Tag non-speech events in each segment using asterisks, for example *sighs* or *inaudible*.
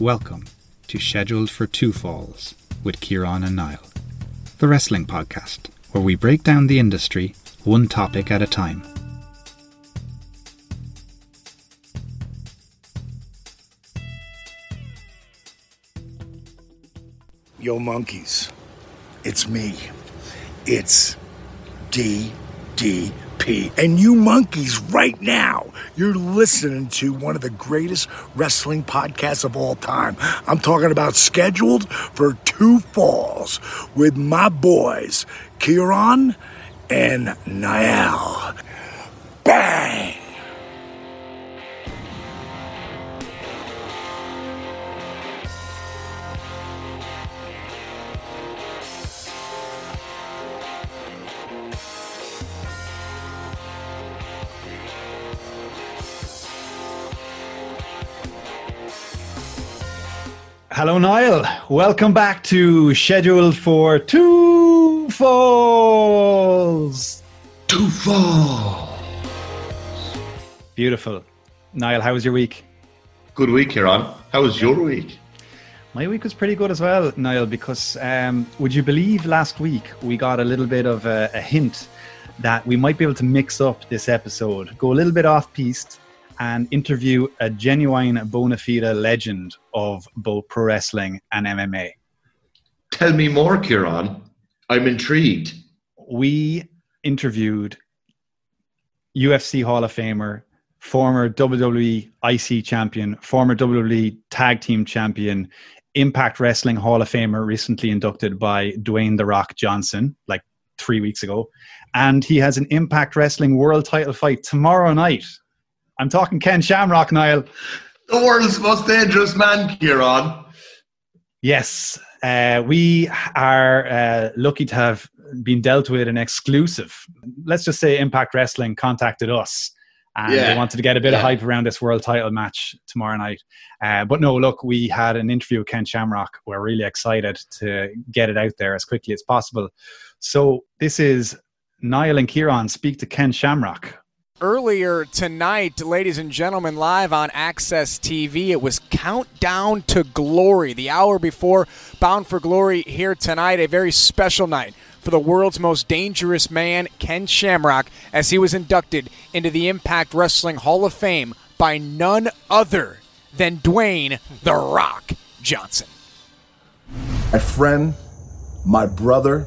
Welcome to Scheduled for Two Falls with Kieran and Niall, the wrestling podcast where we break down the industry one topic at a time. Yo, monkeys. It's me. It's DDP. And you monkeys, right now, you're listening to one of the greatest wrestling podcasts of all time. I'm talking about Scheduled for Two Falls with my boys, Kieran and Niall. Bang! Hello, Niall. Welcome back to Scheduled for Two Falls. Two Falls. Beautiful. Niall, how was your week? Good week, Kieran. How was your week? My week was pretty good as well, Niall, because um, would you believe last week we got a little bit of a, a hint that we might be able to mix up this episode, go a little bit off piste, and interview a genuine bona fide legend of both pro wrestling and MMA. Tell me more, Kieran. I'm intrigued. We interviewed UFC Hall of Famer, former WWE IC champion, former WWE Tag Team champion, Impact Wrestling Hall of Famer, recently inducted by Dwayne The Rock Johnson, like three weeks ago. And he has an Impact Wrestling World title fight tomorrow night I'm talking Ken Shamrock, Niall. The world's most dangerous man, Kieran. Yes, uh, we are uh, lucky to have been dealt with an exclusive. Let's just say Impact Wrestling contacted us and yeah. they wanted to get a bit yeah. of hype around this world title match tomorrow night. Uh, but no, look, we had an interview with Ken Shamrock. We're really excited to get it out there as quickly as possible. So this is Niall and Kieran speak to Ken Shamrock Earlier tonight, ladies and gentlemen, live on AXS TV, it was Countdown to Glory. The hour before Bound for Glory here tonight, a very special night for the world's most dangerous man, Ken Shamrock, as he was inducted into the Impact Wrestling Hall of Fame by none other than Dwayne The Rock Johnson. My friend, my brother,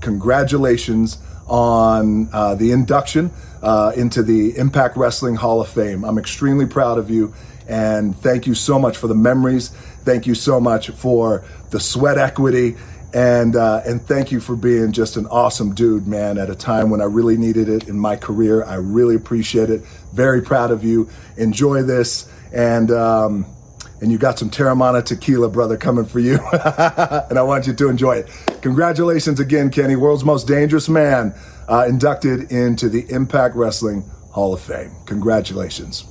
congratulations on uh, the induction uh, into the Impact Wrestling Hall of Fame. I'm extremely proud of you, and thank you so much for the memories. Thank you so much for the sweat equity, and uh, and thank you for being just an awesome dude, man. At a time when I really needed it in my career, I really appreciate it. Very proud of you. Enjoy this, and. Um, and you got some Teremana tequila, brother, coming for you. *laughs* and I want you to enjoy it. Congratulations again, Kenny, world's most dangerous man uh, inducted into the Impact Wrestling Hall of Fame. Congratulations.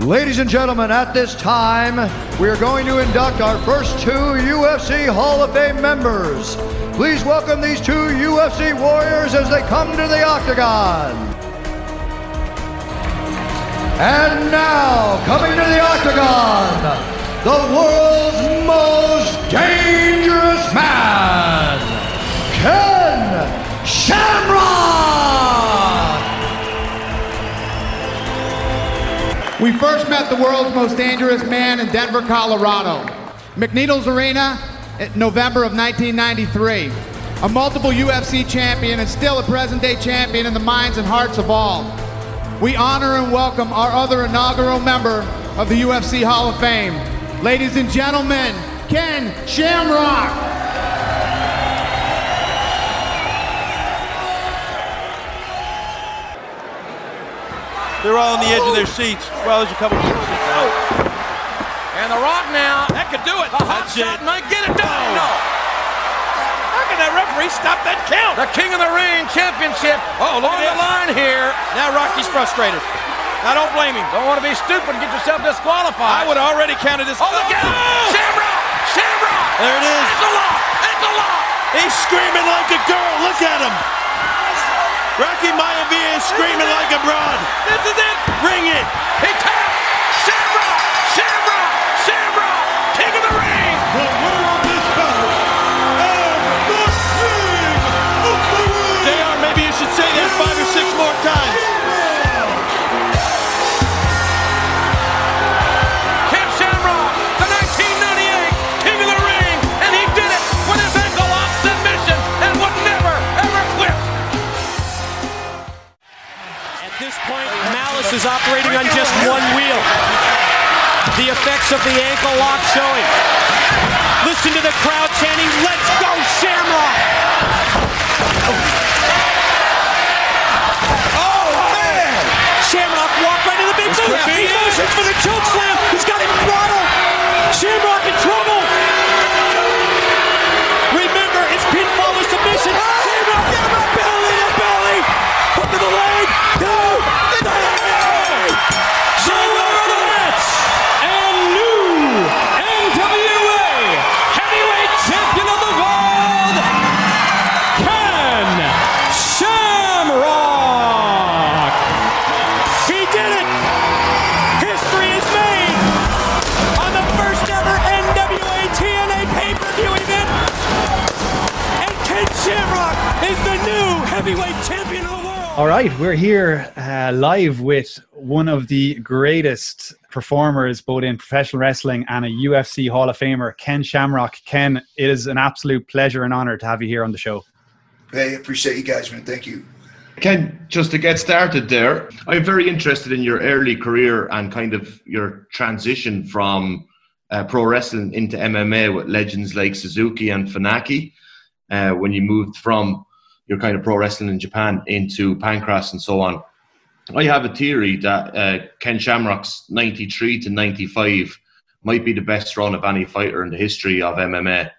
Ladies and gentlemen, at this time, we are going to induct our first two UFC Hall of Fame members. Please welcome these two UFC warriors as they come to the octagon. And now, coming to the octagon, the world's most dangerous man, Ken Shamrock! We first met the world's most dangerous man in Denver, Colorado. McNichols Arena in November of 1993. A multiple UFC champion and still a present day champion in the minds and hearts of all. We honor and welcome our other inaugural member of the UFC Hall of Fame, Ladies and gentlemen, Ken Shamrock. They're all on the edge of their seats. Well, there's a couple people sitting oh. And The Rock now, that could do it. The hot That's shot it. might get it done. No. That referee stop that count? The King of the Ring Championship Oh, at the line here. Now Rocky's frustrated. I don't blame him. Don't want to be stupid and get yourself disqualified. I would have already counted this. Oh, look out! Oh! Shamrock! Shamrock! There it is. It's a lock! It's a lock! He's screaming like a girl. Look at him. Rocky Maivia is screaming like a broad. This is right, is operating on just one wheel. The effects of the ankle lock showing. Listen to the crowd chanting, let's go Shamrock! Oh, man! Shamrock walked right to the big move. He motions for the choke slam. He's got him throttled. Shamrock in trouble. All right, we're here uh, live with one of the greatest performers, both in professional wrestling and a UFC Hall of Famer, Ken Shamrock. Ken, it is an absolute pleasure and honor to have you here on the show. Hey, appreciate you guys, man. Thank you. Ken, just to get started there, I'm very interested in your early career and kind of your transition from uh, pro wrestling into MMA with legends like Suzuki and Funaki. Uh, when you moved from your kind of pro wrestling in Japan into Pancrase and so on. I have a theory that uh, Ken Shamrock's 93 to 95 might be the best run of any fighter in the history of MMA.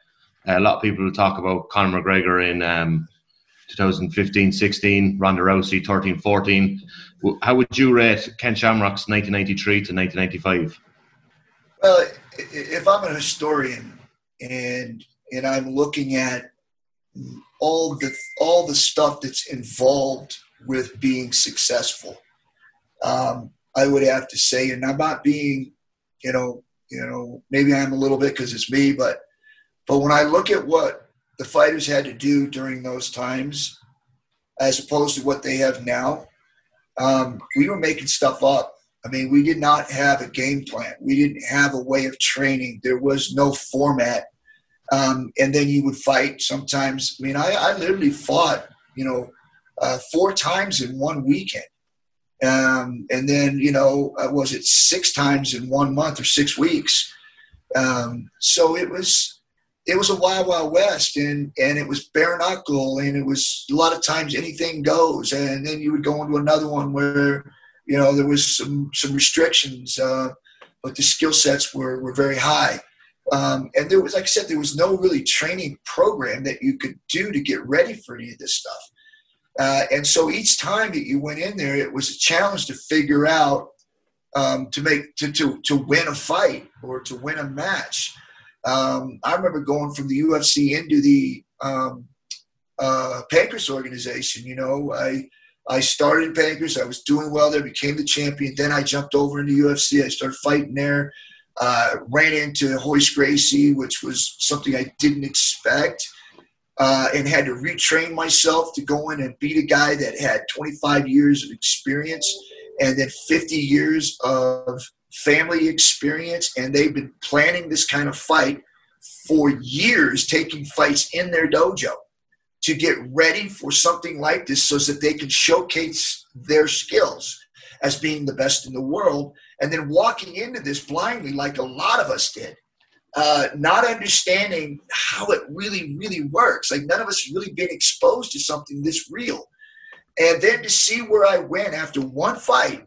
A lot of people will talk about Conor McGregor in um, 2015 16, Ronda Rousey 13 14. How would you rate Ken Shamrock's 1993 to 1995? Well, if I'm a historian and and I'm looking at all the all the stuff that's involved with being successful, um, I would have to say, and I'm not being, you know, you know, maybe I'm a little bit because it's me, but but when I look at what the fighters had to do during those times, as opposed to what they have now, um, we were making stuff up. I mean, we did not have a game plan. We didn't have a way of training. There was no format. Um, and then you would fight sometimes. I mean, I, I literally fought, you know, uh, four times in one weekend. Um, and then, you know, uh, was it six times in one month or six weeks? Um, so it was, it was a wild, wild west, and and it was bare knuckle, and it was a lot of times anything goes, and then you would go into another one where, you know, there was some some restrictions, uh, but the skill sets were were very high. Um, and there was, like I said, there was no really training program that you could do to get ready for any of this stuff. Uh, and so each time that you went in there, it was a challenge to figure out um, to make to, to to win a fight or to win a match. Um, I remember going from the UFC into the um, uh, Pancrase organization. You know, I I started in Pancrase. I was doing well there, became the champion. Then I jumped over into UFC. I started fighting there. Uh, ran into Royce Gracie, which was something I didn't expect, uh, and had to retrain myself to go in and beat a guy that had 25 years of experience and then 50 years of family experience. And they've been planning this kind of fight for years, taking fights in their dojo to get ready for something like this so that they can showcase their skills as being the best in the world and then walking into this blindly like a lot of us did uh, not understanding how it really really works. Like none of us really been exposed to something this real. And then to see where i went after one fight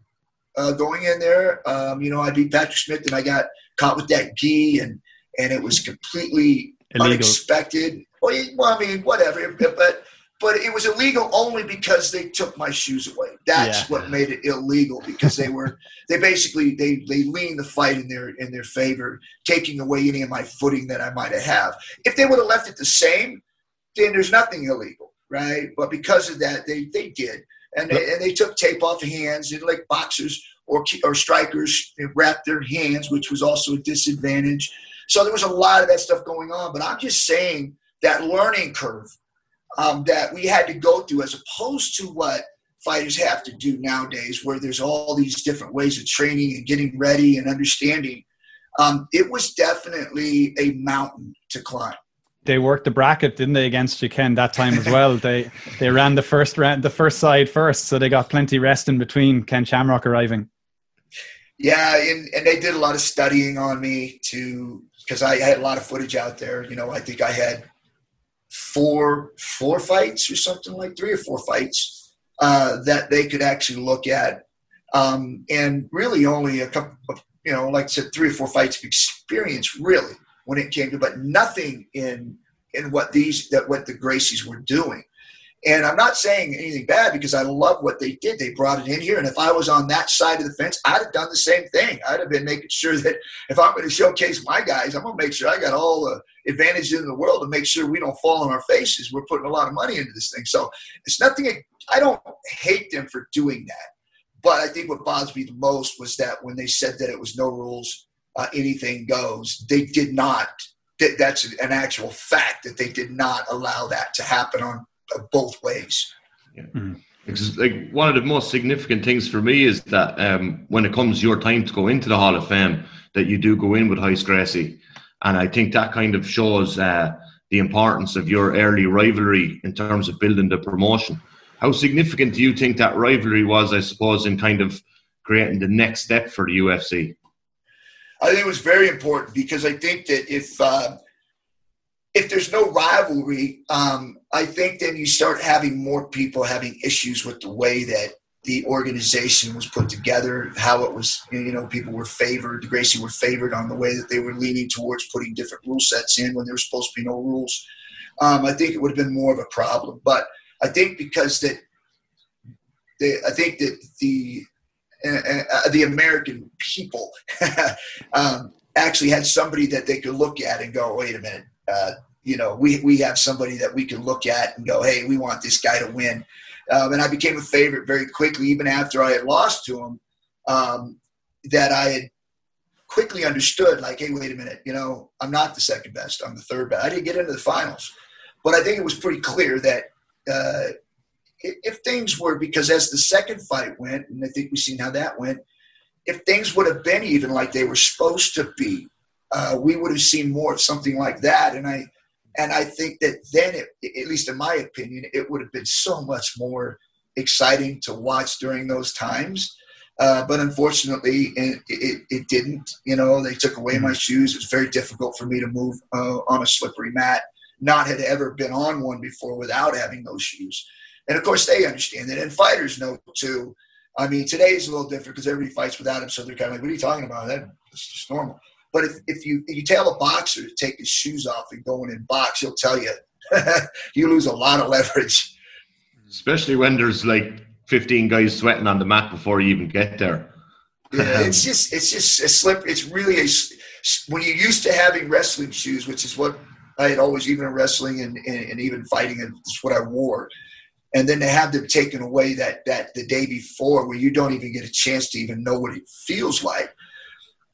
uh, going in there um, you know i beat patrick smith and i got caught with that gi and and it was completely Illegal. unexpected. Well, well i mean whatever but but it was illegal only because they took my shoes away. That's Yeah. what made it illegal because they were *laughs* they basically they they leaned the fight in their in their favor, taking away any of my footing that I might have. If they would have left it the same, then there's nothing illegal, right? But because of that, they they did, and they, and they took tape off hands and like boxers or or strikers they wrapped their hands, which was also a disadvantage. So there was a lot of that stuff going on. But I'm just saying that learning curve um, that we had to go through as opposed to what fighters have to do nowadays where there's all these different ways of training and getting ready and understanding um, it was definitely a mountain to climb they worked the bracket, didn't they, against you, Ken, that time as well. they they ran the first round, the first side first, so they got plenty rest in between Ken Shamrock arriving. Yeah, and, and they did a lot of studying on me to because I had a lot of footage out there. You know, I think I had four four fights or something like three or four fights uh, that they could actually look at, um, and really only a couple. Of, you know, like I said, three or four fights of experience really when it came to, but nothing in in what these that what the Gracies were doing. And I'm not saying anything bad because I love what they did. They brought it in here. And if I was on that side of the fence, I'd have done the same thing. I'd have been making sure that if I'm going to showcase my guys, I'm going to make sure I got all the advantages in the world to make sure we don't fall on our faces. We're putting a lot of money into this thing. So it's nothing, I don't hate them for doing that. But I think what bothers me the most was that when they said that it was no rules, uh, anything goes, they did not. That, that's an actual fact that they did not allow that to happen on both ways. Yeah. Mm-hmm. Like one of the most significant things for me is that um, when it comes your time to go into the Hall of Fame, that you do go in with Royce Gracie, and I think that kind of shows uh, the importance of your early rivalry in terms of building the promotion. How significant do you think that rivalry was? I suppose in kind of creating the next step for the UFC. I think it was very important because I think that if uh, if there's no rivalry, um, I think then you start having more people having issues with the way that the organization was put together, how it was, you know, people were favored, the Gracie were favored on the way that they were leaning towards putting different rule sets in when there was supposed to be no rules. Um, I think it would have been more of a problem. But I think because that, they, I think that the uh, the American people *laughs* um, actually had somebody that they could look at and go, wait a minute, uh, you know, we, we have somebody that we can look at and go, hey, we want this guy to win. Um, and I became a favorite very quickly, even after I had lost to him, um, that I had quickly understood, like, hey, wait a minute, you know, I'm not the second best, I'm the third best. I didn't get into the finals. But I think it was pretty clear that uh, if things were, because as the second fight went, and I think we've seen how that went, if things would have been even like they were supposed to be, uh, we would have seen more of something like that. And I, and I think that then, it, at least in my opinion, it would have been so much more exciting to watch during those times. Uh, but unfortunately, it, it, it, didn't. You know, they took away my shoes. It was very difficult for me to move uh, on a slippery mat. Not had ever been on one before without having those shoes. And of course, they understand it. And fighters know too. I mean, today is a little different because everybody fights without them. So they're kind of like, what are you talking about? That's just normal. But if, if you you tell a boxer to take his shoes off and go in and box, he'll tell you *laughs* you lose a lot of leverage. Especially when there's like 15 guys sweating on the mat before you even get there. yeah, um, it's just it's just a slip. It's really a when you're used to having wrestling shoes, which is what I had always even in wrestling and, and, and even fighting, and it's what I wore. And then to have them taken away that that the day before, where you don't even get a chance to even know what it feels like.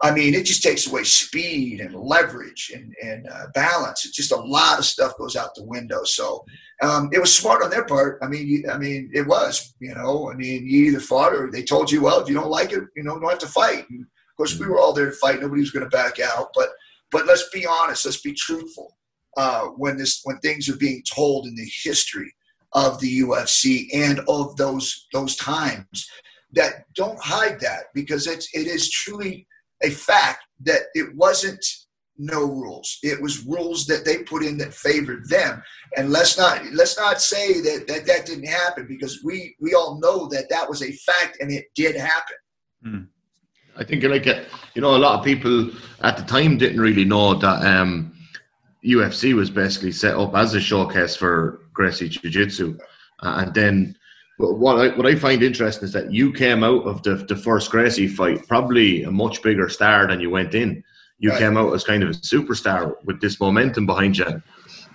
I mean, it just takes away speed and leverage and, and uh, balance. It's just a lot of stuff goes out the window. So um, it was smart on their part. I mean, you, I mean, it was. You know, I mean, you either fought or they told you, well, if you don't like it, you know, don't have to fight. And of course, we were all there to fight. Nobody was going to back out. But but let's be honest. Let's be truthful. Uh, when this when things are being told in the history of the UFC and of those those times, that don't hide that because it's it is truly a fact that it wasn't no rules. It was rules that they put in that favored them. And let's not let's not say that that, that didn't happen because we we all know that that was a fact and it did happen. Mm. I think like uh, you know a lot of people at the time didn't really know that um, UFC was basically set up as a showcase for Gracie Jiu Jitsu, uh, and then what I what I find interesting is that you came out of the the first Gracie fight probably a much bigger star than you went in. You right. came out as kind of a superstar with this momentum behind you.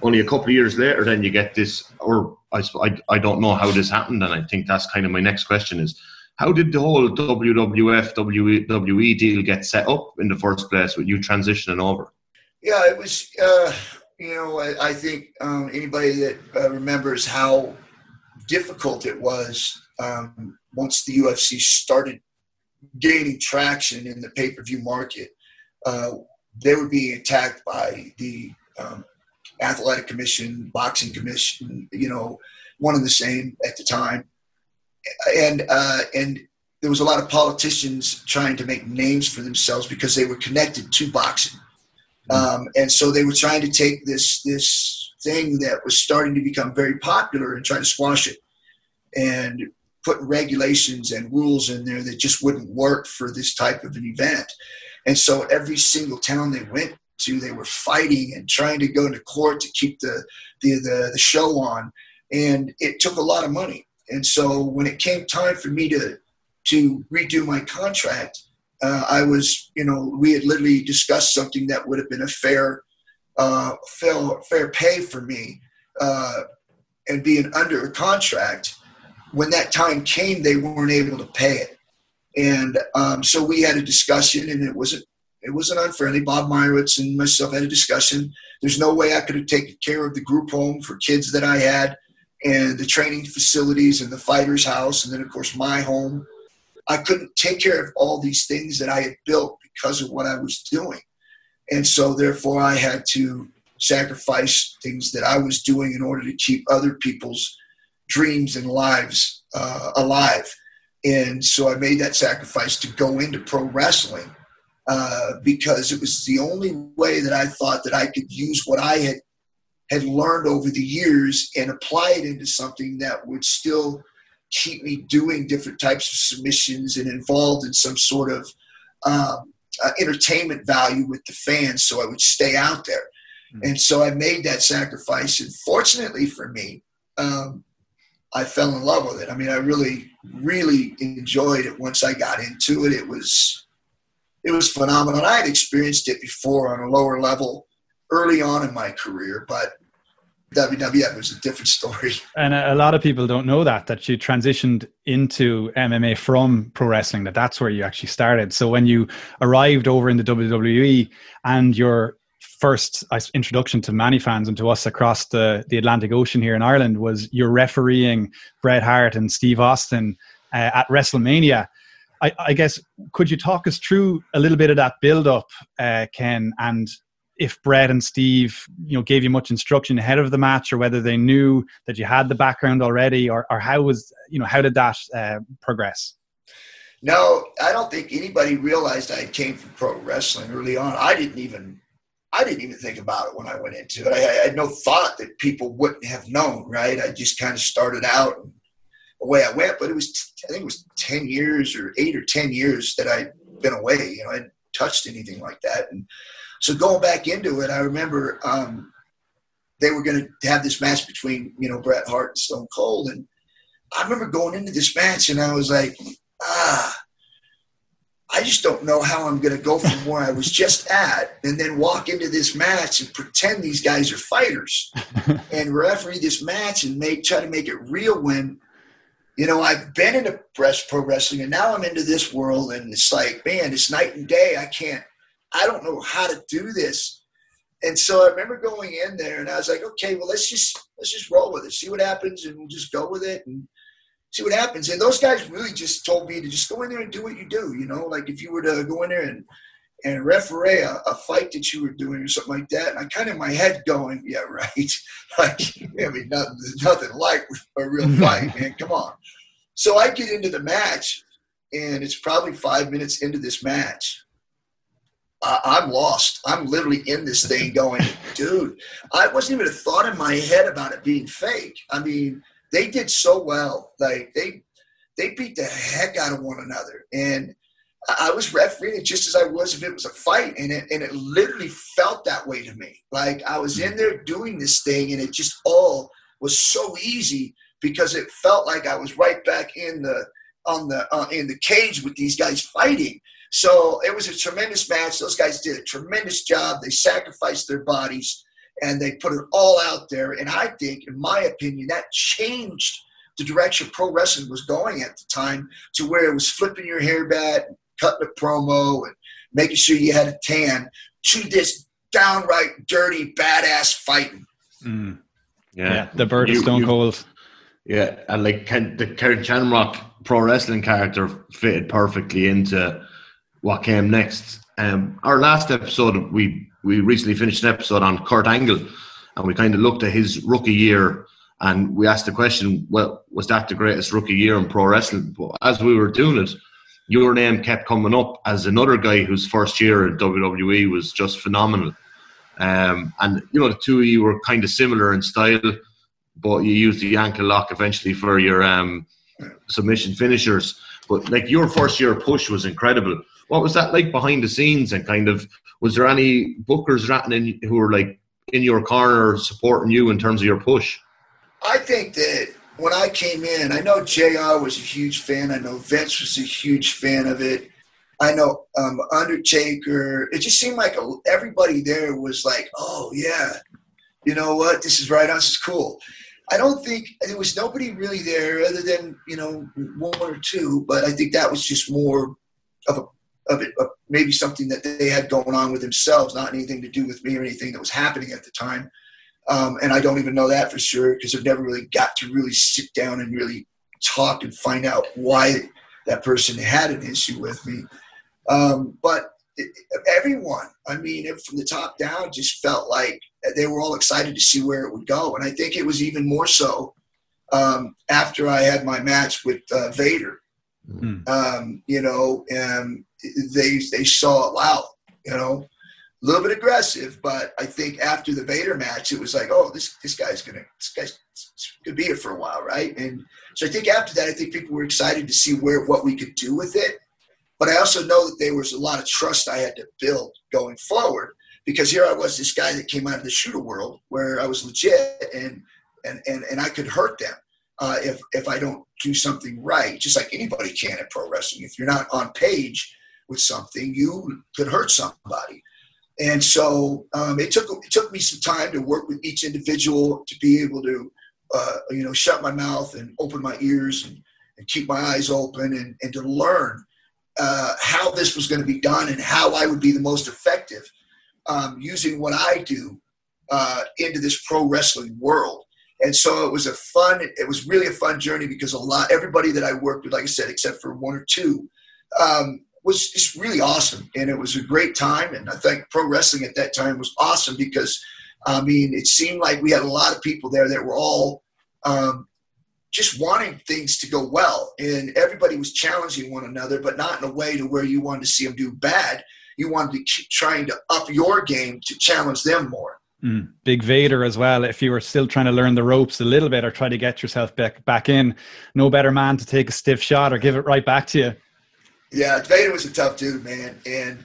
Only a couple of years later, then you get this, or I, I, I don't know how this happened, and I think that's kind of my next question is how did the whole WWF WWE deal get set up in the first place with you transitioning over? Yeah, it was. Uh, you know, I, I think um, anybody that uh, remembers how difficult it was um, once the UFC started gaining traction in the pay per view market. Uh, they were being attacked by the um, athletic commission, boxing commission, you know, one and the same at the time. And, uh, and there was a lot of politicians trying to make names for themselves because they were connected to boxing. Mm-hmm. Um, and so they were trying to take this, this thing that was starting to become very popular and trying to squash it and put regulations and rules in there that just wouldn't work for this type of an event. And so every single town they went to, they were fighting and trying to go into court to keep the, the, the, the show on. And it took a lot of money. And so when it came time for me to, to redo my contract, uh, I was, you know, we had literally discussed something that would have been a fair, uh, fair, fair pay for me, uh, and being under a contract. When that time came, they weren't able to pay it, and um, so we had a discussion, and it wasn't it wasn't unfriendly. Bob Meyrowitz and myself had a discussion. There's no way I could have taken care of the group home for kids that I had, and the training facilities, and the fighters' house, and then of course my home. I couldn't take care of all these things that I had built because of what I was doing, and so therefore I had to sacrifice things that I was doing in order to keep other people's dreams and lives uh, alive. And so I made that sacrifice to go into pro wrestling uh, because it was the only way that I thought that I could use what I had had learned over the years and apply it into something that would still keep me doing different types of submissions and involved in some sort of um, uh, entertainment value with the fans so I would stay out there. Mm-hmm. And so I made that sacrifice. And fortunately for me, um, I fell in love with it. I mean, I really, really enjoyed it once I got into it. It was, it was phenomenal. I had experienced it before on a lower level early on in my career, but WWF was a different story. *laughs* And a lot of people don't know that that you transitioned into MMA from pro wrestling. That that's where you actually started. So when you arrived over in the WWE and your first introduction to many fans and to us across the, the Atlantic Ocean here in Ireland was your refereeing Bret Hart and Steve Austin uh, at WrestleMania. I, I, guess could you talk us through a little bit of that build up, uh, Ken, and if Bret and Steve, you know, gave you much instruction ahead of the match, or whether they knew that you had the background already, or, or how was you know how did that uh, progress? No, I don't think anybody realized I came from pro wrestling early on. I didn't even I didn't even think about it when I went into it. I, I had no thought that people wouldn't have known, right? I just kind of started out and away I went, but it was, I think it was 10 years or eight or 10 years that I'd been away. You know, I hadn't touched anything like that. And so going back into it, I remember um, they were going to have this match between, you know, Bret Hart and Stone Cold. And I remember going into this match and I was like, ah, I just don't know how I'm going to go from where I was just at and then walk into this match and pretend these guys are fighters *laughs* and referee this match and make try to make it real when you know I've been into pro wrestling and now I'm into this world and it's like man it's night and day I can't I don't know how to do this and so I remember going in there and I was like okay well let's just let's just roll with it see what happens and we'll just go with it and see what happens. And those guys really just told me to just go in there and do what you do. You know, like if you were to go in there and and referee a, a fight that you were doing or something like that. And I kind of in my head going, yeah, *laughs* right. like, I mean, nothing, nothing like a real *laughs* fight, man. Come on. So I get into the match, and it's probably five minutes into this match. I, am lost. I'm literally in this thing going, *laughs* dude, I wasn't even a thought in my head about it being fake. I mean, they did so well. Like they they beat the heck out of one another. And I was refereeing it just as I was if it was a fight, and it and it literally felt that way to me. Like I was in there doing this thing, and it just all was so easy because it felt like I was right back in the on the uh, in the cage with these guys fighting. So it was a tremendous match. Those guys did a tremendous job. They sacrificed their bodies and they put it all out there. And I think, in my opinion, that changed the direction pro wrestling was going at the time to where it was flipping your hair back, cutting a promo, and making sure you had a tan to this downright dirty, badass fighting. Mm. Yeah. yeah. the bird is Stone Cold. Yeah, and like Ken, the Ken Shamrock pro wrestling character fitted perfectly into what came next. Um, our last episode, we we recently finished an episode on Kurt Angle, and we kind of looked at his rookie year and we asked the question, well, was that the greatest rookie year in pro wrestling? But as we were doing it, your name kept coming up as another guy whose first year in WWE was just phenomenal. Um, and you know the two of you were kind of similar in style, but you used the ankle lock eventually for your um, submission finishers. But like your first year push was incredible. What was that like behind the scenes? And kind of was there any bookers ratting in who were like in your corner supporting you in terms of your push? I think that when I came in, I know JR was a huge fan. I know Vince was a huge fan of it. I know um, Undertaker. It just seemed like everybody there was like, "Oh yeah, you know what? This is right on. This is cool." I don't think there was nobody really there other than you know one or two, but I think that was just more of a of it, of maybe something that they had going on with themselves, not anything to do with me or anything that was happening at the time. Um, and I don't even know that for sure because I've never really got to really sit down and really talk and find out why that person had an issue with me. Um, but it, everyone, I mean, from the top down, just felt like they were all excited to see where it would go. And I think it was even more so um, after I had my match with uh, Vader. Mm-hmm. Um, you know, and they they saw, wow, you know, a little bit aggressive, but I think after the Vader match, it was like, oh, this this guy's gonna this guy's gonna be here for a while, right? And so I think after that, I think people were excited to see where what we could do with it. But I also know that there was a lot of trust I had to build going forward because here I was, this guy that came out of the shooter world where I was legit and and and, and I could hurt them uh, if if I don't do something right, just like anybody can at pro wrestling. If you're not on page with something, you could hurt somebody. And so um, it took it took me some time to work with each individual to be able to, uh, you know, shut my mouth and open my ears and, and keep my eyes open and, and to learn uh, how this was going to be done and how I would be the most effective um, using what I do uh, into this pro wrestling world. And so it was a fun. It was really a fun journey because a lot everybody that I worked with, like I said, except for one or two, um, was just really awesome, and it was a great time. And I think pro wrestling at that time was awesome because, I mean, it seemed like we had a lot of people there that were all um, just wanting things to go well, and everybody was challenging one another, but not in a way to where you wanted to see them do bad. You wanted to keep trying to up your game to challenge them more. Mm, big Vader as well. If you were still trying to learn the ropes a little bit or try to get yourself back back in, no better man to take a stiff shot or give it right back to you. Yeah, Vader was a tough dude, man. And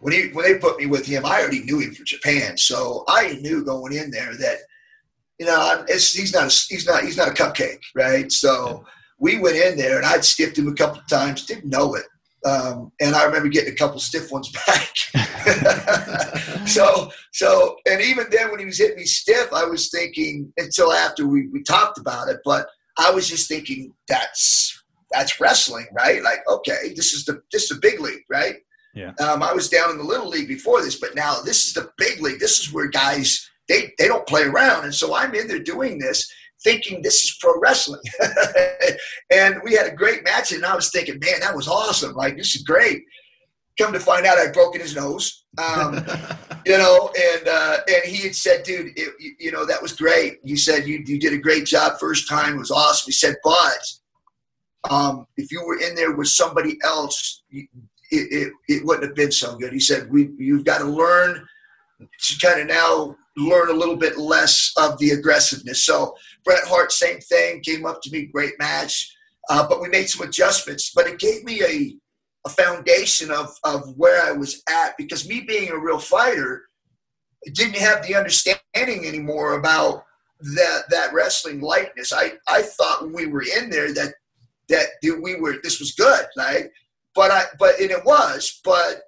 when he when they put me with him, I already knew him from Japan, so I knew going in there that you know he's not a, he's not he's not a cupcake, right? So we went in there, and I'd stiffed him a couple of times, didn't know it. Um, and I remember getting a couple stiff ones *laughs* back. *laughs* so, so, and even then, when he was hitting me stiff, I was thinking until after we, we talked about it, but I was just thinking that's that's wrestling, right? Like, okay, this is the this is the big league, right? Yeah. Um, I was down in the little league before this, but now this is the big league. This is where guys they they don't play around, and so I'm in there doing this, thinking this is pro wrestling. *laughs* and we had a great match, and I was thinking, man, that was awesome. Like, this is great. Come to find out, I'd broken his nose. Um, *laughs* you know, and uh, and he had said, dude, it, you know, that was great. You said you you did a great job first time. It was awesome. He said, but um, if you were in there with somebody else, it, it, it wouldn't have been so good. He said, we, you've got to learn to kind of now learn a little bit less of the aggressiveness. So Bret Hart, same thing, came up to me, great match. Uh, but we made some adjustments. But it gave me a, a foundation of, of where I was at because me being a real fighter didn't have the understanding anymore about that that wrestling lightness. I, I thought when we were in there that that we were this was good, right? But I but and it was, but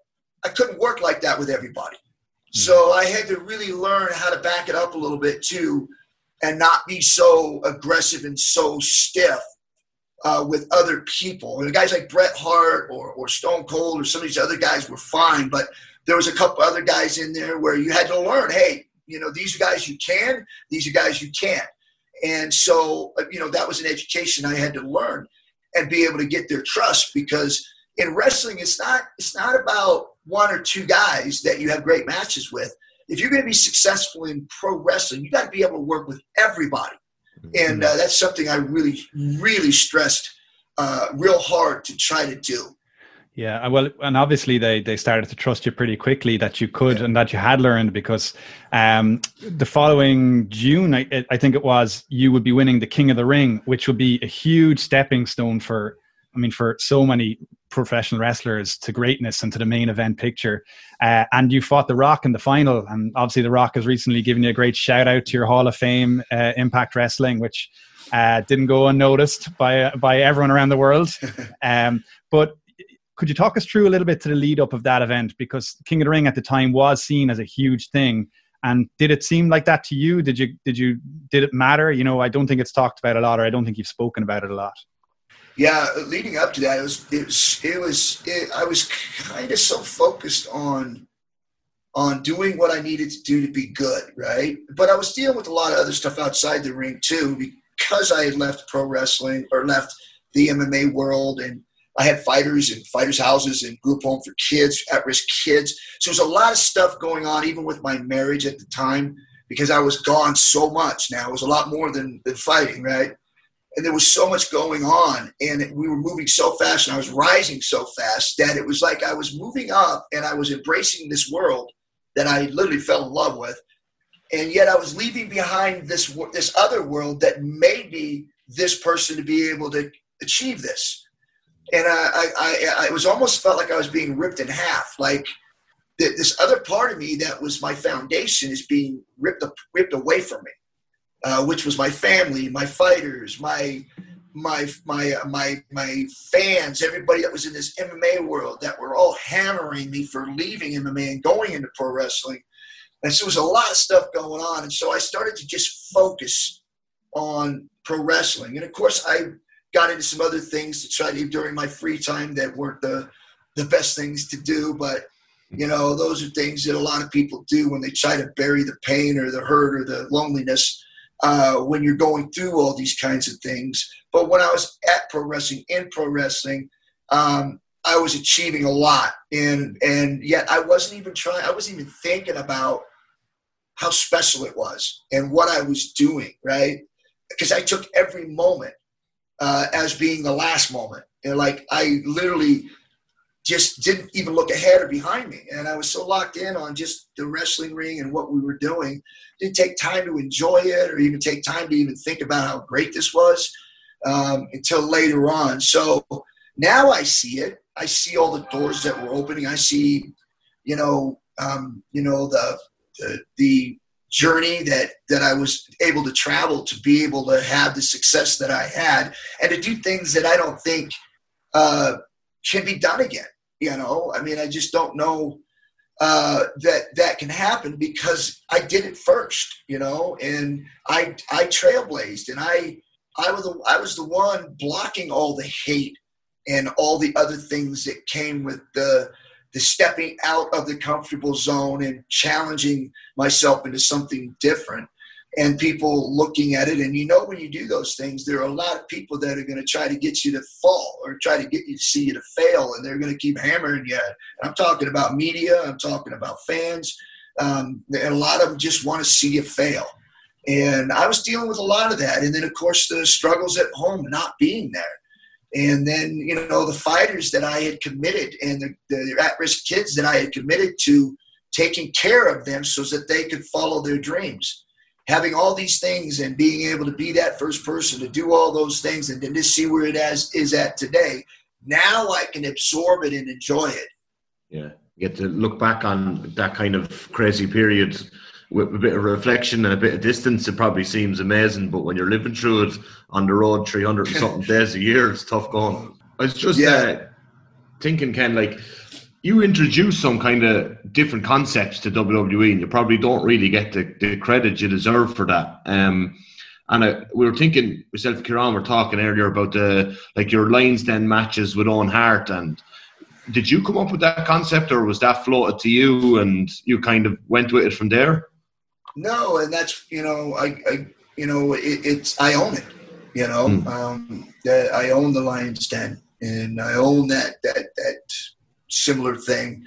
I couldn't work like that with everybody. Mm-hmm. So I had to really learn how to back it up a little bit too, and not be so aggressive and so stiff uh, with other people. And guys like Bret Hart or, or Stone Cold or some of these other guys were fine, but there was a couple other guys in there where you had to learn, hey, you know, these are guys you can, these are guys you can't. And so, uh, you know, that was an education I had to learn and be able to get their trust because in wrestling it's not it's not about one or two guys that you have great matches with if you're going to be successful in pro wrestling, you got to be able to work with everybody. And uh, that's something I really, really stressed uh, real hard to try to do. Yeah, well, and obviously they they started to trust you pretty quickly that you could yeah. and that you had learned because um, the following June, I, I, think it was, you would be winning the King of the Ring, which would be a huge stepping stone for, I mean, for so many professional wrestlers to greatness and to the main event picture. Uh, and you fought The Rock in the final, and obviously The Rock has recently given you a great shout out to your Hall of Fame, uh, Impact Wrestling, which uh, didn't go unnoticed by by everyone around the world. *laughs* Um, but could you talk us through a little bit to the lead up of that event because King of the Ring at the time was seen as a huge thing. And did it seem like that to you? Did you did you did it matter? You know, I don't think it's talked about a lot, or I don't think you've spoken about it a lot. Yeah, leading up to that, it was it was it was it, I was kind of so focused on on doing what I needed to do to be good, right? But I was dealing with a lot of other stuff outside the ring too, because I had left pro wrestling or left the MMA world and I had fighters and fighters' houses and group home for kids, at risk kids. So there's a lot of stuff going on, even with my marriage at the time, because I was gone so much now. It was a lot more than, than fighting, right? And there was so much going on, and we were moving so fast, and I was rising so fast that it was like I was moving up and I was embracing this world that I literally fell in love with. And yet I was leaving behind this, this other world that made me this person to be able to achieve this and I, I, I, was almost felt like I was being ripped in half. Like this other part of me that was my foundation is being ripped ripped away from me, uh, which was my family, my fighters, my my my my my fans, everybody that was in this MMA world that were all hammering me for leaving MMA and going into pro wrestling. And so there was a lot of stuff going on, and so I started to just focus on pro wrestling. And of course, I got into some other things to try to during my free time that weren't the the best things to do, but you know those are things that a lot of people do when they try to bury the pain or the hurt or the loneliness uh, when you're going through all these kinds of things. But when I was at pro wrestling, in pro wrestling, um, I was achieving a lot, and and yet I wasn't even trying. I wasn't even thinking about how special it was and what I was doing. Right, because I took every moment uh, as being the last moment. And like I literally just didn't even look ahead or behind me. And I was so locked in on just the wrestling ring and what we were doing. Didn't take time to enjoy it or even take time to even think about how great this was um, until later on. So now I see it. I see all the doors that were opening. I see, you know, um, you know the, the the journey that that I was able to travel to be able to have the success that I had and to do things that I don't think uh, can be done again. You know, I mean, I just don't know uh, that that can happen because I did it first. You know, and I I trailblazed and I I was the, I was the one blocking all the hate and all the other things that came with the the stepping out of the comfortable zone and challenging myself into something different and people looking at it. And you know when you do those things there are a lot of people that are going to try to get you to fall or try to get you to see you to fail and they're going to keep hammering you i'm talking about media i'm talking about fans um, and a lot of them just want to see you fail. And i was dealing with a lot of that. And then of course the struggles at home not being there and then you know the fighters that I had committed and the, the at-risk kids that I had committed to taking care of them so that they could follow their dreams. Having all these things and being able to be that first person to do all those things and then to see where it has, is at today. Now I can absorb it and enjoy it. Yeah, you get to look back on that kind of crazy period with a bit of reflection and a bit of distance, it probably seems amazing. But when you're living through it on the road 300 and something *laughs* days a year, it's tough going. I was just yeah. uh, thinking, Ken, like you introduce some kind of different concepts to WWE, and you probably don't really get the, the credit you deserve for that. Um, and I, we were thinking, myself and Kieran were talking earlier about the like your Lions Den matches with Owen Hart and did you come up with that concept or was that floated to you and you kind of went with it from there? No, and that's you know I, I you know it, it's I own it. You know mm. um, that I own the Lions Den and I own that that that similar thing.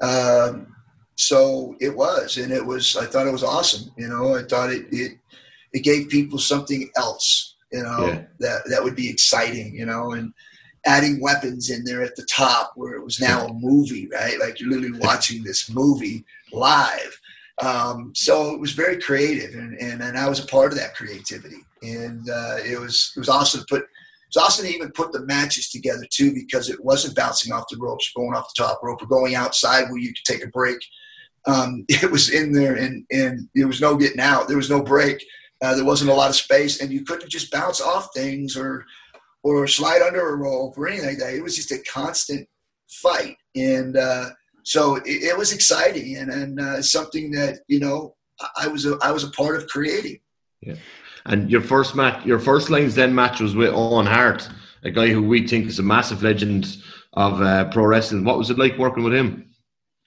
Um, so it was, and it was. I thought it was awesome. You know, I thought it it it gave people something else. You know, yeah. that that would be exciting. You know, and adding weapons in there at the top where it was now a movie, right? Like you're literally *laughs* watching this movie live. Um, so it was very creative, and, and, and I was a part of that creativity, and uh, it was it was awesome to put. It was awesome to even put the matches together too, because it wasn't bouncing off the ropes, going off the top rope, or going outside where you could take a break. Um, *laughs* it was in there, and and there was no getting out. There was no break. Uh, there wasn't a lot of space, and you couldn't just bounce off things or or slide under a rope or anything like that. It was just a constant fight, and uh, so it, it, was exciting and and uh, something that you know I was a, I was a part of creating. Yeah, and your first match, your first Lions Den match was with Owen Hart, a guy who we think is a massive legend of uh, pro wrestling. What was it like working with him?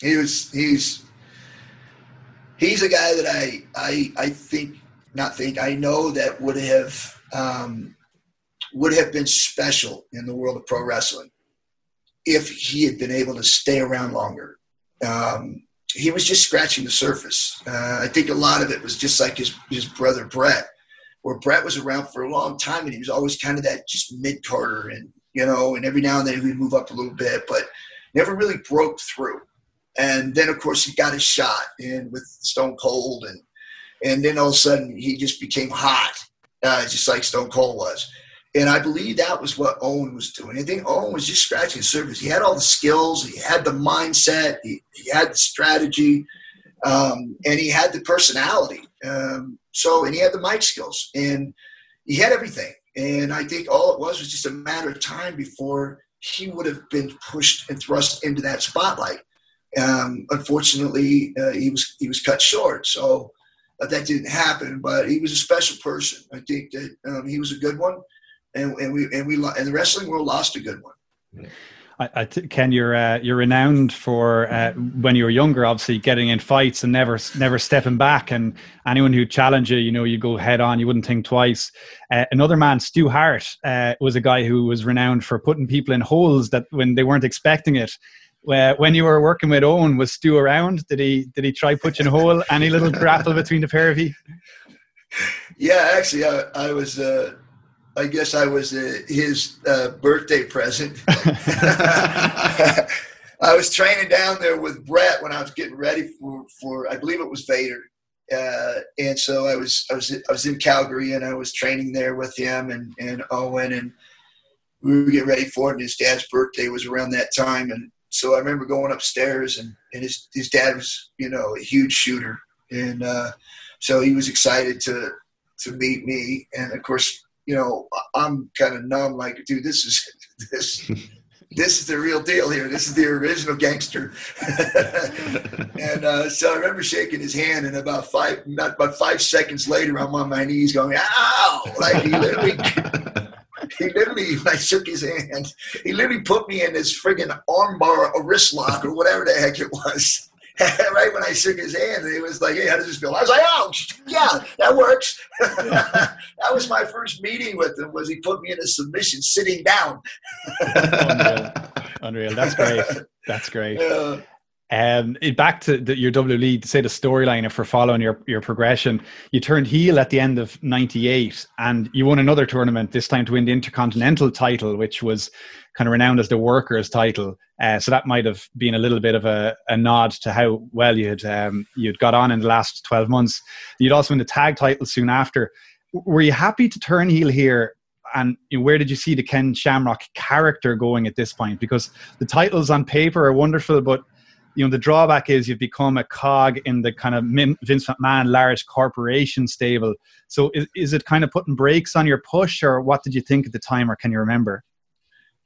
He was he's he's a guy that I I I think not think I know that would have um, would have been special in the world of pro wrestling if he had been able to stay around longer. Um, he was just scratching the surface. Uh, I think a lot of it was just like his, his brother Bret, where Bret was around for a long time and he was always kind of that just mid carder and, you know, and every now and then he'd move up a little bit, but never really broke through. And then, of course, he got his shot in with Stone Cold, and and then all of a sudden he just became hot, uh, just like Stone Cold was. And I believe that was what Owen was doing. I think Owen was just scratching the surface. He had all the skills, he had the mindset, he, he had the strategy, um, and he had the personality. Um, so, and he had the mic skills, and he had everything. And I think all it was was just a matter of time before he would have been pushed and thrust into that spotlight. Um, unfortunately, uh, he was he was cut short, so uh, that didn't happen. But he was a special person. I think that um, he was a good one and, and we and we and the wrestling world lost a good one. I, I t- Ken, you're uh, you're renowned for uh, when you were younger, obviously getting in fights and never never stepping back. And anyone who challenged you, you know, you go head on. You wouldn't think twice. Uh, another man, Stu Hart, uh, was a guy who was renowned for putting people in holes that when they weren't expecting it. When you were working with Owen, was Stu around? Did he did he try putting a hole? Any little *laughs* grapple between the pair of you? Yeah, actually, I, I was uh, I guess I was uh, his uh, birthday present. *laughs* I was training down there with Bret when I was getting ready for, for I believe it was Vader, uh, and so I was I was I was in Calgary and I was training there with him and and Owen and we were getting ready for it. And his dad's birthday was around that time, and so I remember going upstairs and and his his dad was you know a huge shooter, and uh, so he was excited to to meet me, and of course you know, I'm kind of numb. Like, dude, this is *laughs* this this is the real deal here. This is the original gangster. *laughs* and uh, so I remember shaking his hand, and about five, not about five seconds later, I'm on my knees going, "Ow!" Like he literally. *laughs* he literally, I shook his hand, he literally put me in this friggin' armbar, a wrist lock, or whatever the heck it was. *laughs* right when I shook his hand, he was like, "Hey, how does this feel?" I was like, "Oh, yeah, that works." *laughs* that was my first meeting with him. Was he put me in a submission, sitting down? Unreal. Unreal. That's great. That's great. Yeah. Um, back to the, your WWE, to say the storyline, if we're following your, your progression, you turned heel at the end of 98 and you won another tournament, this time to win the Intercontinental title, which was kind of renowned as the workers title. Uh, so that might have been a little bit of a, a nod to how well you'd um, you'd got on in the last 12 months. You'd also win the tag title soon after. Were you happy to turn heel here? And where did you see the Ken Shamrock character going at this point? Because the titles on paper are wonderful, but you know the drawback is you've become a cog in the kind of Vince McMahon large corporation stable. So is, is it kind of putting brakes on your push, or what did you think at the time, or can you remember?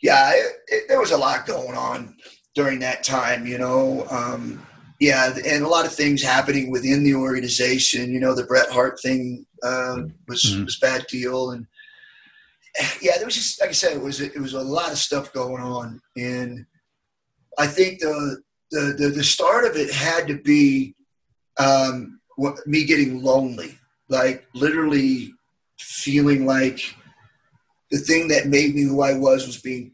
Yeah, it, it, there was a lot going on during that time, you know. Um, yeah, and a lot of things happening within the organization. You know, the Bret Hart thing uh, was mm-hmm. was bad deal, and yeah, there was just like I said, it was it was a lot of stuff going on, and I think the the the, the start of it had to be um, me getting lonely, like literally feeling like the thing that made me who I was was being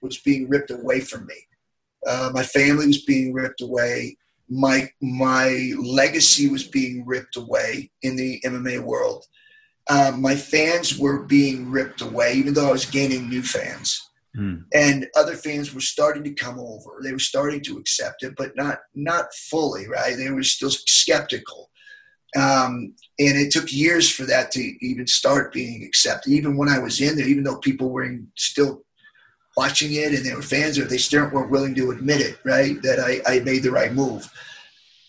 was being ripped away from me. Uh, my family was being ripped away. my my legacy was being ripped away in the MMA world. Um, my fans were being ripped away, even though I was gaining new fans. Mm. And other fans were starting to come over. They were starting to accept it, but not not fully, right? They were still skeptical. Um, and it took years for that to even start being accepted. Even when I was in there, even though people were still watching it and they were fans of it, they still weren't willing to admit it, right? That I, I made the right move.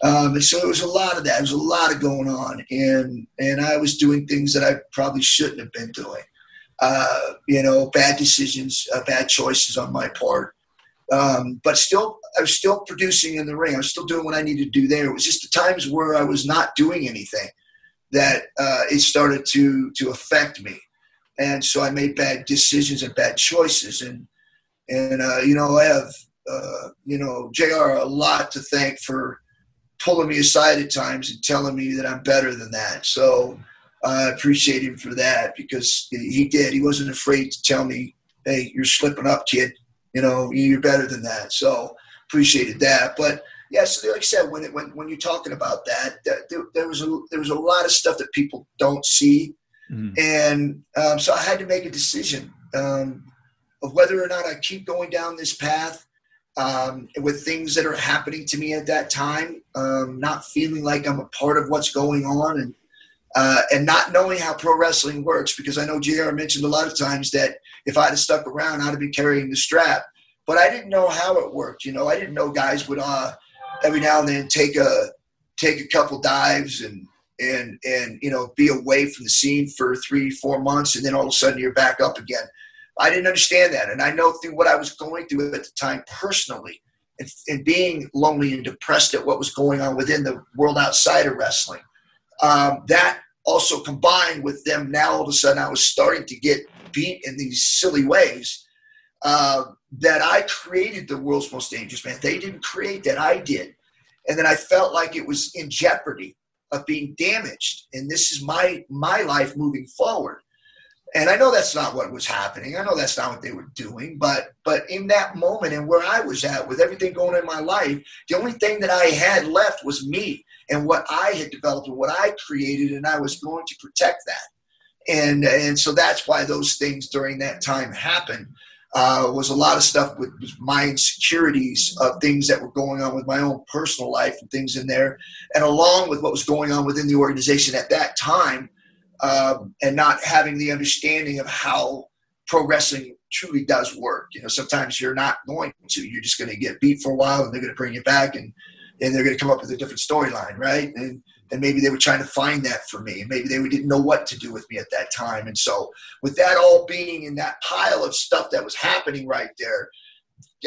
Um, and so there was a lot of that. There was a lot of going on, and and I was doing things that I probably shouldn't have been doing. Uh, you know, bad decisions, uh, bad choices on my part. Um, but still, I was still producing in the ring. I was still doing what I needed to do there. It was just the times where I was not doing anything that uh, it started to to affect me, and so I made bad decisions and bad choices. And and uh, you know, I have uh, you know JR a lot to thank for pulling me aside at times and telling me that I'm better than that. So I appreciate him for that because he did. He wasn't afraid to tell me, "Hey, you're slipping up, kid. You know, you're better than that." So appreciated that. But yeah, so like I said, when it, when when you're talking about that, that there, there, was a there was a lot of stuff that people don't see, mm. and um, so I had to make a decision um, of whether or not I keep going down this path um, with things that are happening to me at that time, um, not feeling like I'm a part of what's going on, and uh, and not knowing how pro wrestling works because I know JR mentioned a lot of times that if I'd have stuck around, I'd have been carrying the strap. But I didn't know how it worked. You know, I didn't know guys would uh, every now and then take a take a couple dives and and and you know be away from the scene for three four months and then all of a sudden you're back up again. I didn't understand that, and I know through what I was going through at the time personally, and, and being lonely and depressed at what was going on within the world outside of wrestling um, that also combined with them now all of a sudden I was starting to get beat in these silly ways uh, that I created the world's most dangerous man. They didn't create that, I did. And then I felt like it was in jeopardy of being damaged. And this is my my life moving forward. And I know that's not what was happening. I know that's not what they were doing. But but in that moment and where I was at with everything going in my life, the only thing that I had left was me and what I had developed and what I created, and I was going to protect that. And and so that's why those things during that time happened. Uh, was a lot of stuff with, with my insecurities of things that were going on with my own personal life and things in there, and along with what was going on within the organization at that time, um, and not having the understanding of how pro wrestling truly does work. You know, sometimes you're not going to. You're just going to get beat for a while, and they're going to bring you back, and and they're going to come up with a different storyline, right? And and maybe they were trying to find that for me. Maybe they didn't know what to do with me at that time. And so, with that all being in that pile of stuff that was happening right there,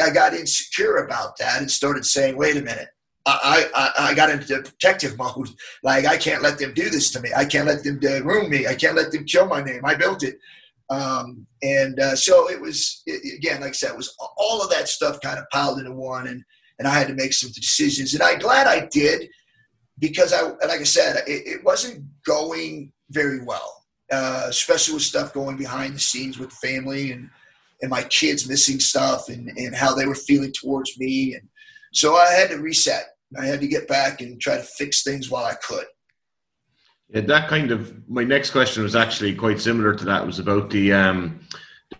I got insecure about that and started saying, "Wait a minute." I, I, I got into protective mode. *laughs* Like, I can't let them do this to me. I can't let them ruin me. I can't let them kill my name. I built it. Um, and uh, so it was, it, again, like I said, it was all of that stuff kind of piled into one. And and I had to make some decisions. And I'm glad I did because I, like I said, it, it wasn't going very well, uh, especially with stuff going behind the scenes with family and and my kids missing stuff and and how they were feeling towards me. And so I had to reset. I had to get back and try to fix things while I could. Yeah, that kind of my next question was actually quite similar to that. It was about the um,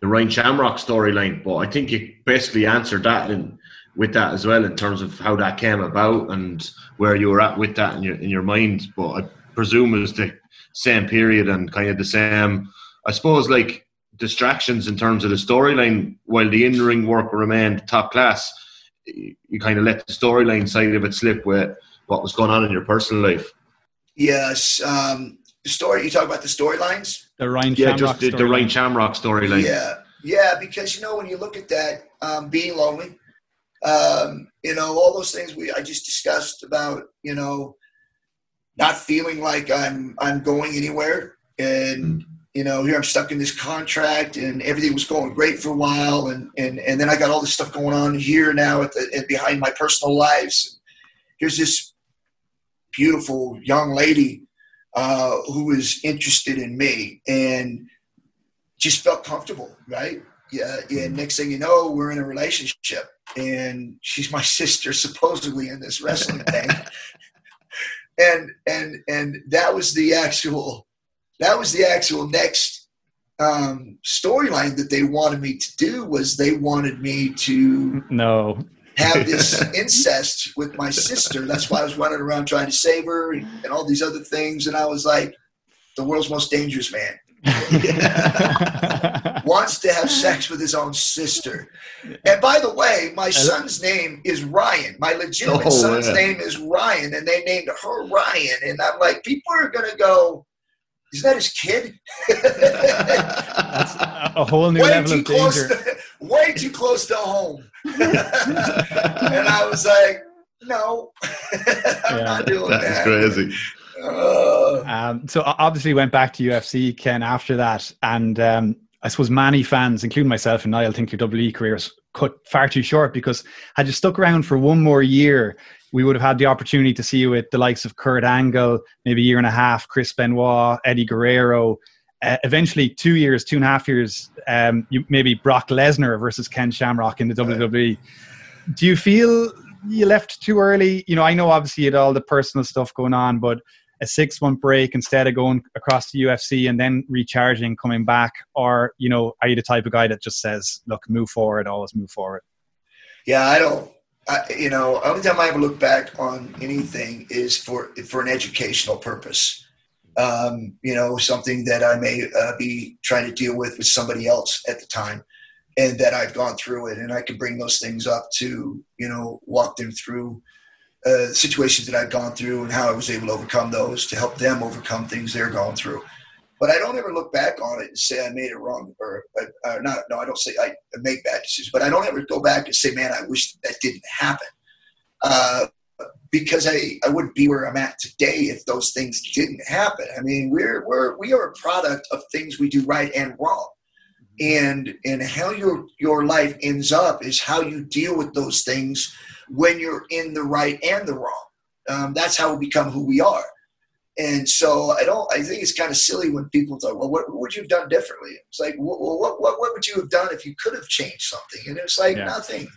the Ryan Shamrock storyline, but I think you basically answered that in with that as well in terms of how that came about and where you were at with that in your in your mind. But I presume it was the same period and kind of the same, I suppose, like distractions in terms of the storyline. While the in ring work remained top class, you kind of let the storyline side of it slip with what was going on in your personal life. Yes, um, the story you talk about the storylines. The Ryan yeah, just the, the Ryan Shamrock storyline. Yeah, yeah, because you know when you look at that, um, being lonely, um, you know, all those things we I just discussed about, you know, not feeling like I'm I'm going anywhere, and mm. you know, here I'm stuck in this contract, and everything was going great for a while, and and and then I got all this stuff going on here now at the at behind my personal lives. Here's this beautiful young lady uh, who was interested in me and just felt comfortable, right? Yeah, yeah. Next thing you know, we're in a relationship, and she's my *laughs* sister, supposedly in this wrestling *laughs* thing. and and and that was the actual, that was the actual next um, storyline that they wanted me to do was they wanted me to no have this *laughs* incest with my sister. That's why I was running around trying to save her and, and all these other things. And I was like, the world's most dangerous man. *laughs* wants to have sex with his own sister. And by the way, my son's name is Ryan. My legitimate oh, son's yeah. name is Ryan, and they named her Ryan. And I'm like, people are going to go, is that his kid? That's *laughs* a whole new way level of danger. To, way too close to home. *laughs* and I was like, no, I'm yeah, not doing that's that. That's crazy. *sighs* Um, so obviously went back to UFC, Ken, after that. And um, I suppose many fans, including myself and Niall, think your WWE careers cut far too short because had you stuck around for one more year, we would have had the opportunity to see you with the likes of Kurt Angle, maybe a year and a half, Chris Benoit, Eddie Guerrero. Uh, eventually, two years, two and a half years, um, you, maybe Brock Lesnar versus Ken Shamrock in the WWE. Do you feel you left too early? You know, I know obviously you had all the personal stuff going on, but a six month break instead of going across the UFC and then recharging, coming back? Or, you know, are you the type of guy that just says, look, move forward, always move forward? Yeah, I don't. I, you know, only time I ever look back on anything is for for an educational purpose. Um, you know, something that I may uh, be trying to deal with with somebody else at the time, and that I've gone through it, and I can bring those things up to you know walk them through uh, situations that I've gone through and how I was able to overcome those to help them overcome things they're going through. But I don't ever look back on it and say I made it wrong, or, or not. No, I don't say I make bad decisions, but I don't ever go back and say, "Man, I wish that didn't happen," uh, because I I wouldn't be where I'm at today if those things didn't happen. I mean, we're we're we are a product of things we do right and wrong, and and how your your life ends up is how you deal with those things when you're in the right and the wrong. Um, that's how we become who we are. And so I don't. I think it's kind of silly when people talk, "Well, what, what would you have done differently?" It's like, well, what, what, what would you have done if you could have changed something? And it's like yeah. nothing.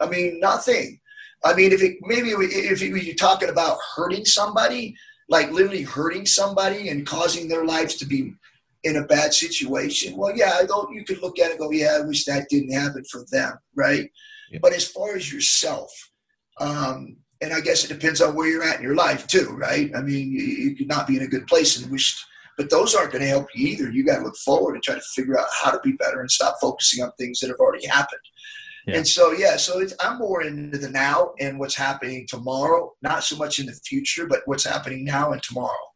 I mean, nothing. I mean, if it maybe if you're talking about hurting somebody, like literally hurting somebody and causing their lives to be in a bad situation, well, yeah, I don't. You could look at it, and go, yeah, I wish that didn't happen for them, right? Yeah. But as far as yourself, um, and I guess it depends on where you're at in your life too, right? I mean, you, you could not be in a good place and wish, but those aren't going to help you either. You got to look forward and try to figure out how to be better and stop focusing on things that have already happened. Yeah. And so, yeah, so I'm more into the now and what's happening tomorrow, not so much in the future, but what's happening now and tomorrow.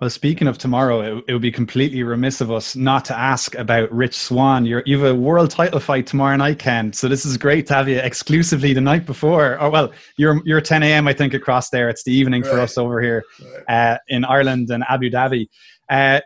Well, speaking of tomorrow, it, it, would be completely remiss of us not to ask about Rich Swann. You're, you have a world title fight tomorrow night, Ken. So this is great to have you exclusively the night before. Or well, you're you're 10 a.m. I think across there. It's the evening right. for us over here right. uh, in Ireland and Abu Dhabi. Uh,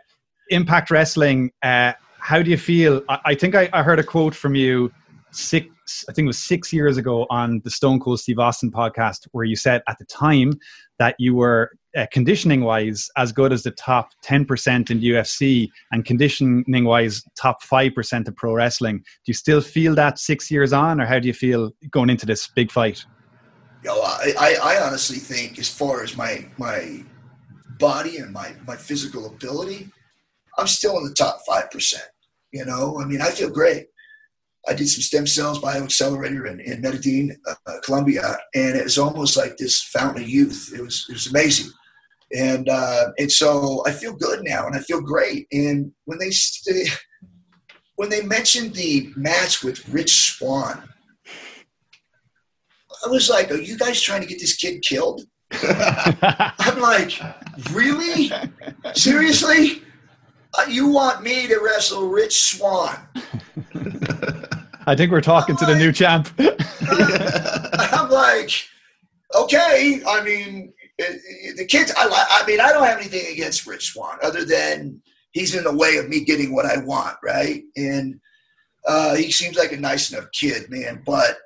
Impact Wrestling. Uh, how do you feel? I, I think I, I heard a quote from you six I think it was six years ago on the Stone Cold Steve Austin podcast, where you said at the time that you were uh, conditioning wise as good as the top 10% in UFC and conditioning wise top 5% of pro wrestling. Do you still feel that six years on, or how do you feel going into this big fight? You know, I, I honestly think, as far as my my body and my, my physical ability, I'm still in the top 5%. You know, I mean, I feel great. I did some stem cells bioaccelerator in, in Medellin, uh, uh, Colombia, and it was almost like this fountain of youth. It was it was amazing, and uh, and so I feel good now, and I feel great. And when they when they mentioned the match with Rich Swann, I was like, "Are you guys trying to get this kid killed?" *laughs* I'm like, "Really? Seriously? Uh, you want me to wrestle Rich Swann?" *laughs* I think we're talking to the new champ. *laughs* I'm like, okay. I mean, the kids. I, I mean, I don't have anything against Rich Swann other than he's in the way of me getting what I want, right? And uh, he seems like a nice enough kid, man. But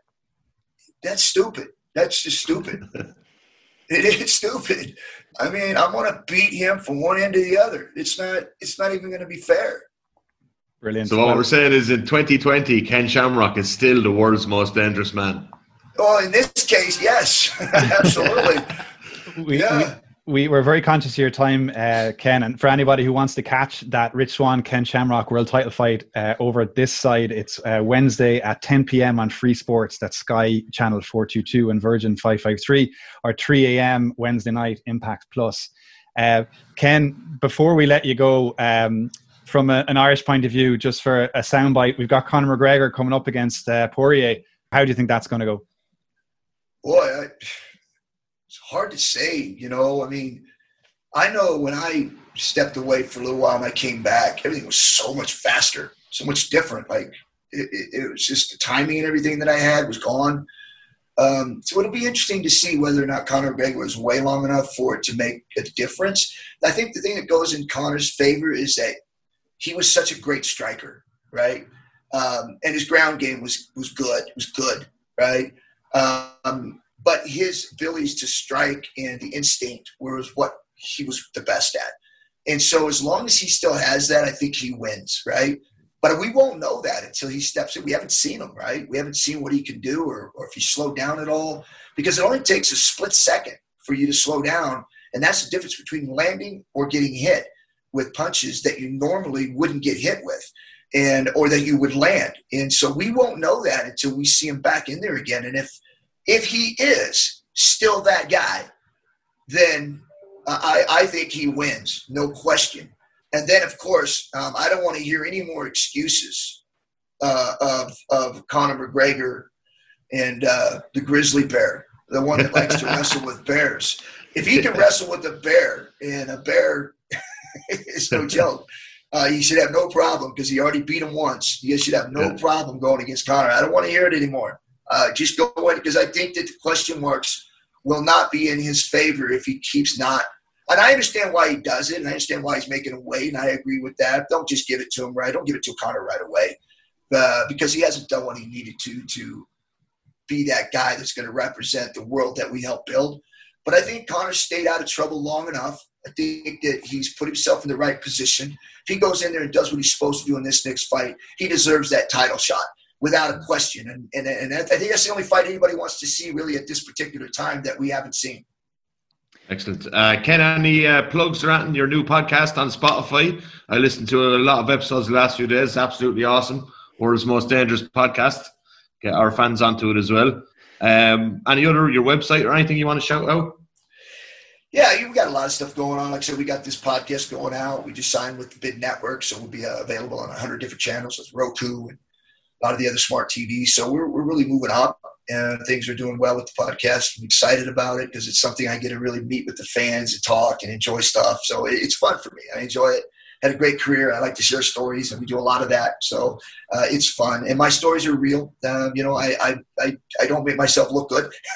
that's stupid. That's just stupid. *laughs* it is stupid. I mean, I'm gonna beat him from one end to the other. It's not. It's not even gonna be fair. Brilliant. So what we're saying is, in 2020, Ken Shamrock is still the world's most dangerous man. Well, in this case, yes, *laughs* absolutely. *laughs* we, yeah. we, we, are very conscious of your time, uh, Ken. And for anybody who wants to catch that Rich Swann Ken Shamrock world title fight uh, over at this side, it's uh, Wednesday at 10 p.m. on Free Sports. That's Sky Channel 422 and Virgin 553, or 3 a.m. Wednesday night, Impact Plus. Uh, Ken, before we let you go, um, from a, an Irish point of view, just for a soundbite, we've got Conor McGregor coming up against uh, Poirier. How do you think that's going to go? Boy, I, it's hard to say. You know, I mean, I know when I stepped away for a little while and I came back, everything was so much faster, so much different. Like it, it, it was just the timing and everything that I had was gone. Um, so it'll be interesting to see whether or not Conor McGregor was way long enough for it to make a difference. I think the thing that goes in Conor's favor is that he was such a great striker, right? Um, and his ground game was was good. It was good, right? Um, but his abilities to strike and the instinct was what he was the best at. And so, as long as he still has that, I think he wins, right? But we won't know that until he steps in. We haven't seen him, right? We haven't seen what he can do or, or if he slowed down at all, because it only takes a split second for you to slow down. And that's the difference between landing or getting hit with punches that you normally wouldn't get hit with and or that you would land. And so we won't know that until we see him back in there again. And if if he is still that guy, then I, I think he wins, no question. And then, of course, um, I don't want to hear any more excuses uh, of of Conor McGregor and uh, the grizzly bear, the one that likes to *laughs* wrestle with bears. If he can wrestle with a bear, and a bear *laughs* is no joke, uh, he should have no problem because he already beat him once. He should have no problem going against Conor. I don't want to hear it anymore. Uh, just go in because I think that the question marks will not be in his favor if he keeps not. And I understand why he does it, and I understand why he's making a weight, and I agree with that. Don't just give it to him right. Don't give it to Conor right away uh, because he hasn't done what he needed to to be that guy that's going to represent the world that we helped build. But I think Conor stayed out of trouble long enough. I think that he's put himself in the right position. If he goes in there and does what he's supposed to do in this next fight, he deserves that title shot without a question. And, and, and I think that's the only fight anybody wants to see really at this particular time that we haven't seen. Excellent. Uh, Ken, any uh, plugs around your new podcast on Spotify? I listened to a lot of episodes the last few days. Absolutely awesome. World's most dangerous podcast. Get our fans onto it as well. Um, any other your website or anything you want to shout out? Yeah, we got a lot of stuff going on. Like I said, we got this podcast going out. We just signed with the Big Network, so we'll be uh, available on 100 different channels with Roku and a lot of the other smart TVs. So we're, we're really moving up and things are doing well with the podcast. I'm excited about it because it's something I get to really meet with the fans and talk and enjoy stuff. So it's fun for me. I enjoy it had a great career. I like to share stories, and we do a lot of that. So uh, it's fun, and my stories are real. Um, you know, I, I, I, I, don't make myself look good, *laughs*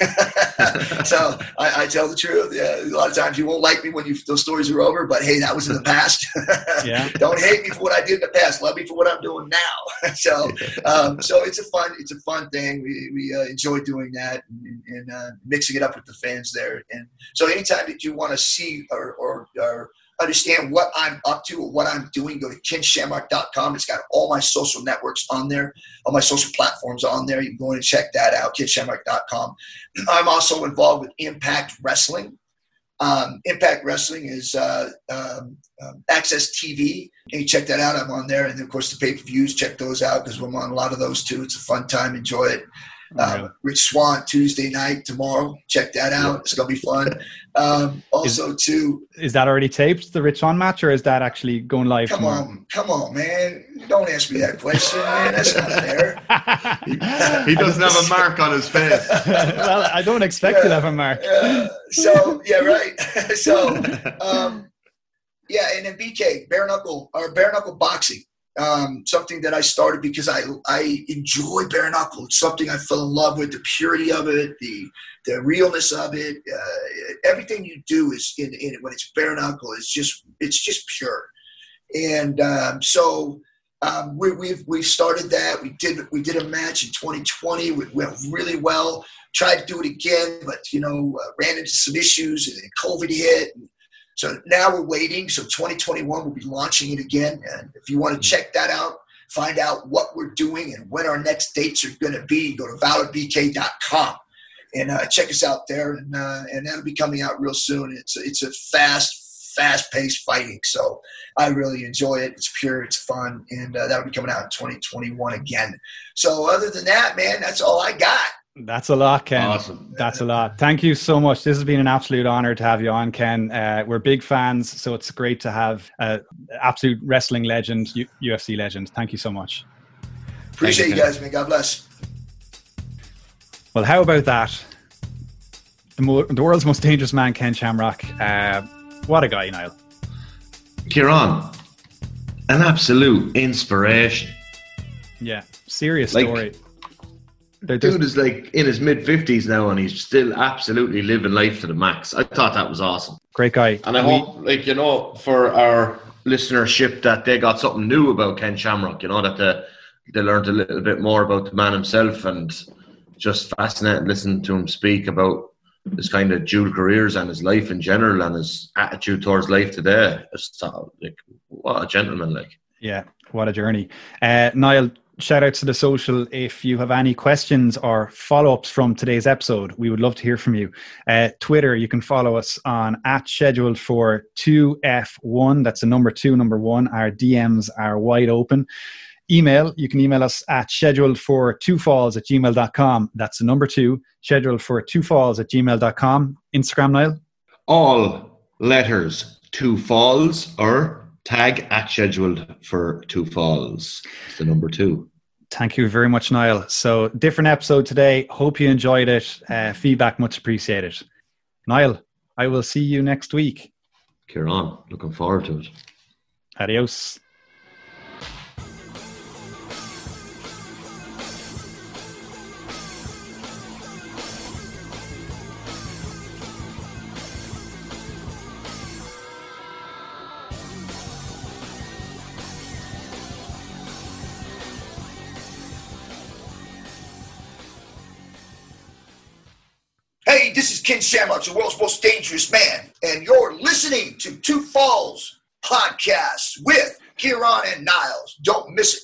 so I, I, tell the truth. Yeah, a lot of times you won't like me when you, those stories are over, but hey, that was in the past. *laughs* yeah. don't hate me for what I did in the past. Love me for what I'm doing now. *laughs* so, um, so it's a fun, it's a fun thing. We, we uh, enjoy doing that and, and uh, mixing it up with the fans there. And so, anytime that you want to see or, or, or understand what I'm up to or what I'm doing, go to kenshamrock.com. It's got all my social networks on there, all my social platforms on there. You can go in and check that out, kenshamrock.com. *clears throat* I'm also involved with Impact Wrestling. Um, Impact Wrestling is uh, um, um, AXS TV. And you check that out. I'm on there. And of course, the pay per views, check those out because I'm on a lot of those too. It's a fun time. Enjoy it. Um, Rich Swann Tuesday night tomorrow. Check that out. It's gonna be fun. Um, also, is, too, is that already taped the Rich Swann match, or is that actually going live? Come tomorrow? on, come on, man! Don't ask me that question, man. That's not fair. *laughs* he, doesn't have a mark on his face. *laughs* well, I don't expect yeah, to have a mark. Yeah. So yeah, right. *laughs* so um, yeah, and then BK bare knuckle or bare knuckle boxing um, something that I started because I I enjoy bare knuckle. It's something I fell in love with. The purity of it, the the realness of it. Uh, everything you do is in, in when it's bare knuckle. It's just it's just pure. And um, so um, we, we've we've started that. We did we did a match in 2020. It went really well. Tried to do it again, but you know uh, ran into some issues and COVID hit. And, so now we're waiting. So 2021 we'll be launching it again. And if you want to check that out, find out what we're doing and when our next dates are going to be, go to valorbk.com and uh, check us out there. And, uh, and that'll be coming out real soon. It's, it's a fast, fast paced fighting. So I really enjoy it. It's pure, it's fun. And uh, that'll be coming out in 2021 again. So other than that, man, that's all I got. That's a lot, Ken. Awesome. That's a lot. Thank you so much. This has been an absolute honor to have you on, Ken. Uh, we're big fans, so it's great to have an absolute wrestling legend, U- UFC legend. Thank you so much. Appreciate you, you guys, man. God bless. Well, how about that? The, mo- the world's most dangerous man, Ken Shamrock. Uh, what a guy, Niall. Kieran, an absolute inspiration. Yeah, serious like, story they're just, Dude is like in his mid fifties now, and he's still absolutely living life to the max. I thought that was awesome. Great guy, and I we, hope, like you know, for our listenership, that they got something new about Ken Shamrock. You know that they they learned a little bit more about the man himself, and just fascinating listening to him speak about his kind of dual careers and his life in general and his attitude towards life today. Just like what a gentleman, like yeah, what a journey. Uh, Niall, shout out to the social if you have any questions or follow-ups from today's episode. We would love to hear from you. Uh, twitter you can follow us on at scheduled for 2f1 that's the number two number one. Our dms are wide open. Email you can email us at scheduled for two falls at gmail.com that's the number two scheduled for two falls at gmail.com instagram niall? All letters two falls or Tag at scheduled for two falls. It's the number two. Thank you very much, Niall. So, different episode today. Hope you enjoyed it. Uh, feedback much appreciated. Niall, I will see you next week. Kieran, looking forward to it. Adios. Ken Shamrock, the world's most dangerous man, and you're listening to Two Falls Podcast with Kieran and Niles. Don't miss it.